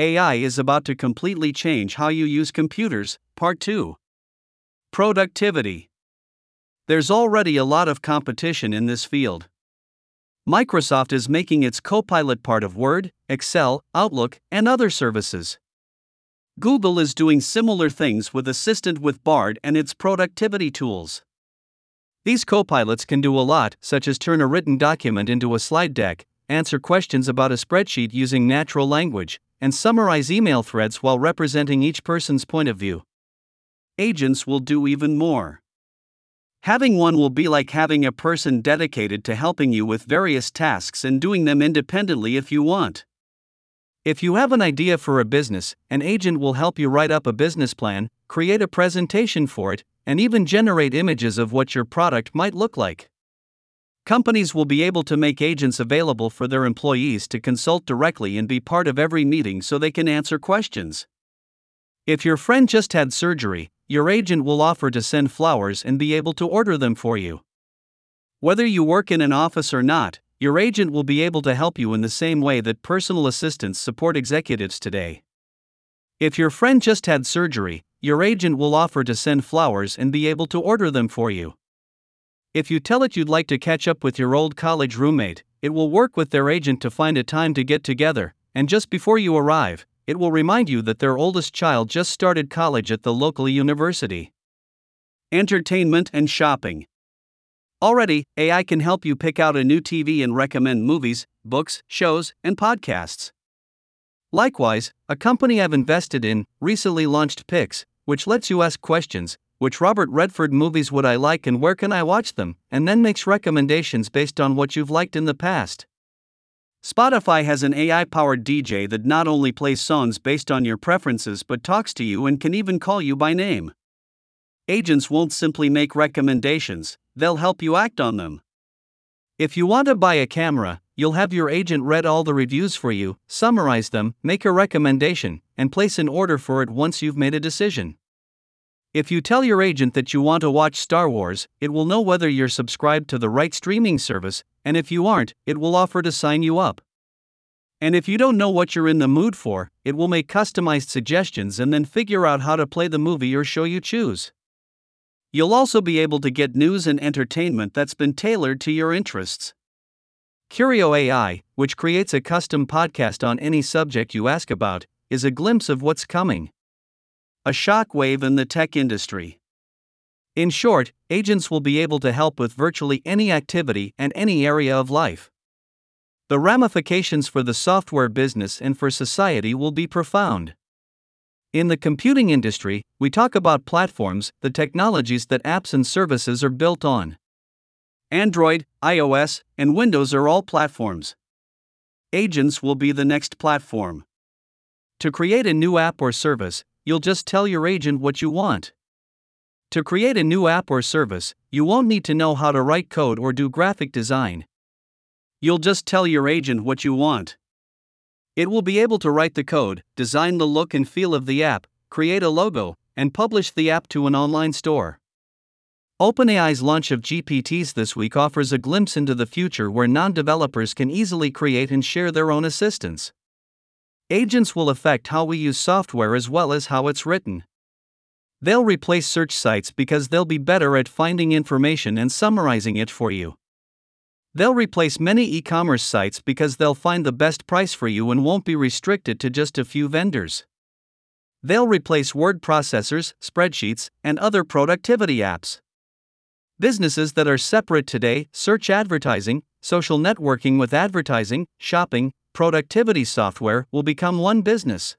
AI is about to completely change how you use computers. Part 2 Productivity. There's already a lot of competition in this field. Microsoft is making its Copilot part of Word, Excel, Outlook, and other services. Google is doing similar things with Assistant with Bard and its productivity tools. These copilots can do a lot, such as turn a written document into a slide deck, answer questions about a spreadsheet using natural language, and summarize email threads while representing each person's point of view. Agents will do even more. Having one will be like having a person dedicated to helping you with various tasks and doing them independently if you want. If you have an idea for a business, an agent will help you write up a business plan, create a presentation for it, and even generate images of what your product might look like. Companies will be able to make agents available for their employees to consult directly and be part of every meeting so they can answer questions. If your friend just had surgery, your agent will offer to send flowers and be able to order them for you. Whether you work in an office or not, your agent will be able to help you in the same way that personal assistants support executives today. If your friend just had surgery, your agent will offer to send flowers and be able to order them for you. If you tell it you'd like to catch up with your old college roommate, it will work with their agent to find a time to get together, and just before you arrive, it will remind you that their oldest child just started college at the local university. Entertainment and shopping. Already, AI can help you pick out a new TV and recommend movies, books, shows, and podcasts. Likewise, a company I've invested in recently launched Pix, which lets you ask questions, which Robert Redford movies would I like and where can I watch them, and then makes recommendations based on what you've liked in the past. Spotify has an AI powered DJ that not only plays songs based on your preferences but talks to you and can even call you by name. Agents won't simply make recommendations, they'll help you act on them. If you want to buy a camera, you'll have your agent read all the reviews for you, summarize them, make a recommendation, and place an order for it once you've made a decision. If you tell your agent that you want to watch Star Wars, it will know whether you're subscribed to the right streaming service, and if you aren't, it will offer to sign you up. And if you don't know what you're in the mood for, it will make customized suggestions and then figure out how to play the movie or show you choose. You'll also be able to get news and entertainment that's been tailored to your interests. Curio AI, which creates a custom podcast on any subject you ask about, is a glimpse of what's coming. A shockwave in the tech industry. In short, agents will be able to help with virtually any activity and any area of life. The ramifications for the software business and for society will be profound. In the computing industry, we talk about platforms, the technologies that apps and services are built on. Android, iOS, and Windows are all platforms. Agents will be the next platform. To create a new app or service, you'll just tell your agent what you want. To create a new app or service, you won't need to know how to write code or do graphic design. You'll just tell your agent what you want. It will be able to write the code, design the look and feel of the app, create a logo, and publish the app to an online store. OpenAI's launch of GPTs this week offers a glimpse into the future where non developers can easily create and share their own assistants. Agents will affect how we use software as well as how it's written. They'll replace search sites because they'll be better at finding information and summarizing it for you. They'll replace many e commerce sites because they'll find the best price for you and won't be restricted to just a few vendors. They'll replace word processors, spreadsheets, and other productivity apps. Businesses that are separate today search advertising, social networking with advertising, shopping, productivity software will become one business.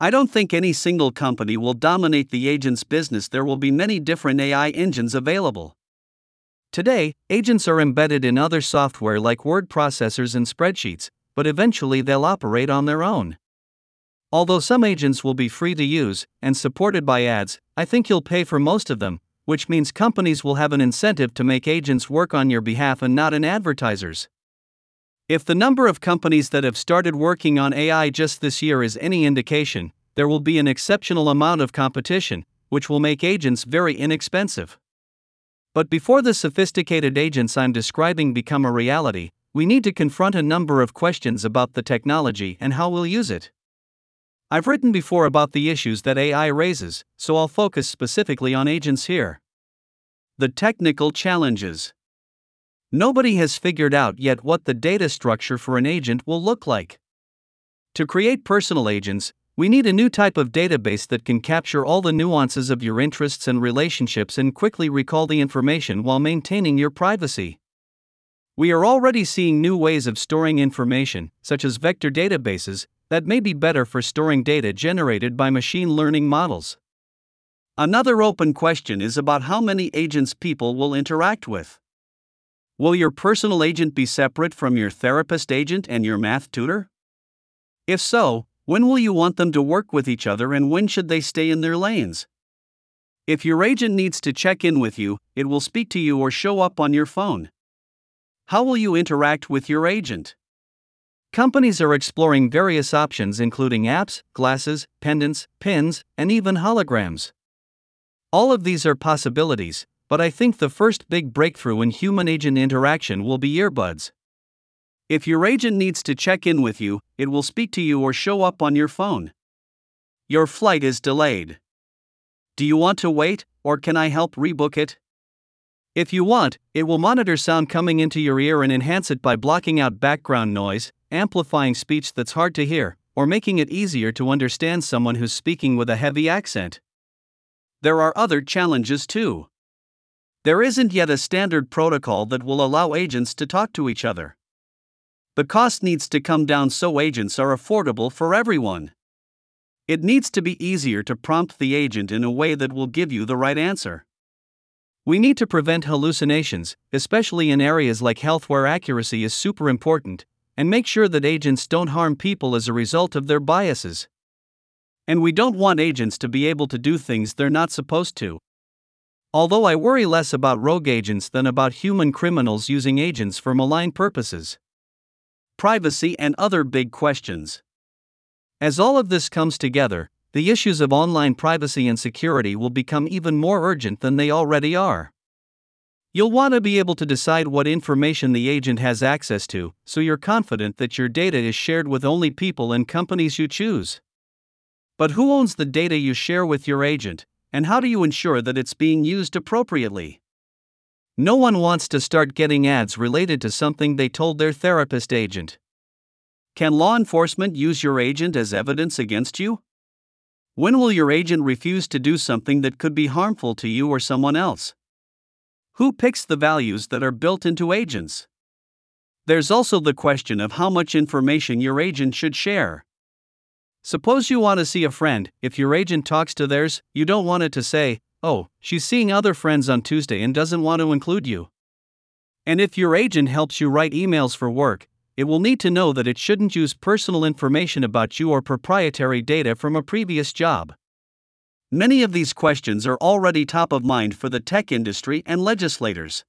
I don't think any single company will dominate the agent's business, there will be many different AI engines available. Today, agents are embedded in other software like word processors and spreadsheets, but eventually they'll operate on their own. Although some agents will be free to use and supported by ads, I think you'll pay for most of them, which means companies will have an incentive to make agents work on your behalf and not an advertiser's. If the number of companies that have started working on AI just this year is any indication, there will be an exceptional amount of competition, which will make agents very inexpensive. But before the sophisticated agents I'm describing become a reality, we need to confront a number of questions about the technology and how we'll use it. I've written before about the issues that AI raises, so I'll focus specifically on agents here. The technical challenges. Nobody has figured out yet what the data structure for an agent will look like. To create personal agents, we need a new type of database that can capture all the nuances of your interests and relationships and quickly recall the information while maintaining your privacy. We are already seeing new ways of storing information, such as vector databases, that may be better for storing data generated by machine learning models. Another open question is about how many agents people will interact with. Will your personal agent be separate from your therapist agent and your math tutor? If so, when will you want them to work with each other and when should they stay in their lanes? If your agent needs to check in with you, it will speak to you or show up on your phone. How will you interact with your agent? Companies are exploring various options, including apps, glasses, pendants, pins, and even holograms. All of these are possibilities, but I think the first big breakthrough in human agent interaction will be earbuds. If your agent needs to check in with you, it will speak to you or show up on your phone. Your flight is delayed. Do you want to wait, or can I help rebook it? If you want, it will monitor sound coming into your ear and enhance it by blocking out background noise, amplifying speech that's hard to hear, or making it easier to understand someone who's speaking with a heavy accent. There are other challenges too. There isn't yet a standard protocol that will allow agents to talk to each other. The cost needs to come down so agents are affordable for everyone. It needs to be easier to prompt the agent in a way that will give you the right answer. We need to prevent hallucinations, especially in areas like health where accuracy is super important, and make sure that agents don't harm people as a result of their biases. And we don't want agents to be able to do things they're not supposed to. Although I worry less about rogue agents than about human criminals using agents for malign purposes privacy, and other big questions. As all of this comes together, the issues of online privacy and security will become even more urgent than they already are. You'll want to be able to decide what information the agent has access to, so you're confident that your data is shared with only people and companies you choose. But who owns the data you share with your agent, and how do you ensure that it's being used appropriately? No one wants to start getting ads related to something they told their therapist agent. Can law enforcement use your agent as evidence against you? When will your agent refuse to do something that could be harmful to you or someone else? Who picks the values that are built into agents? There's also the question of how much information your agent should share. Suppose you want to see a friend, if your agent talks to theirs, you don't want it to say, Oh, she's seeing other friends on Tuesday and doesn't want to include you. And if your agent helps you write emails for work, it will need to know that it shouldn't use personal information about you or proprietary data from a previous job. Many of these questions are already top of mind for the tech industry and legislators.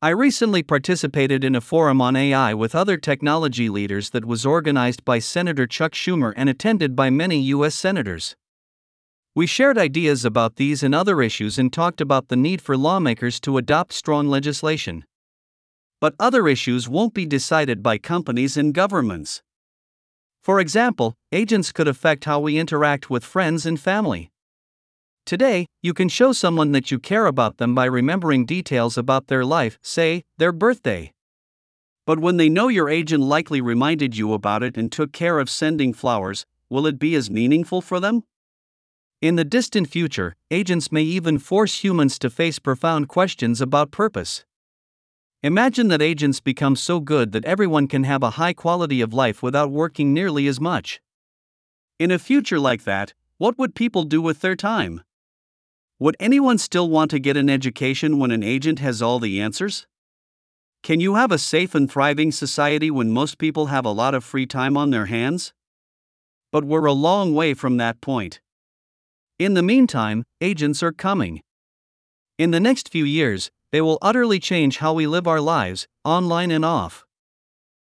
I recently participated in a forum on AI with other technology leaders that was organized by Senator Chuck Schumer and attended by many U.S. senators. We shared ideas about these and other issues and talked about the need for lawmakers to adopt strong legislation. But other issues won't be decided by companies and governments. For example, agents could affect how we interact with friends and family. Today, you can show someone that you care about them by remembering details about their life, say, their birthday. But when they know your agent likely reminded you about it and took care of sending flowers, will it be as meaningful for them? In the distant future, agents may even force humans to face profound questions about purpose. Imagine that agents become so good that everyone can have a high quality of life without working nearly as much. In a future like that, what would people do with their time? Would anyone still want to get an education when an agent has all the answers? Can you have a safe and thriving society when most people have a lot of free time on their hands? But we're a long way from that point. In the meantime, agents are coming. In the next few years, they will utterly change how we live our lives, online and off.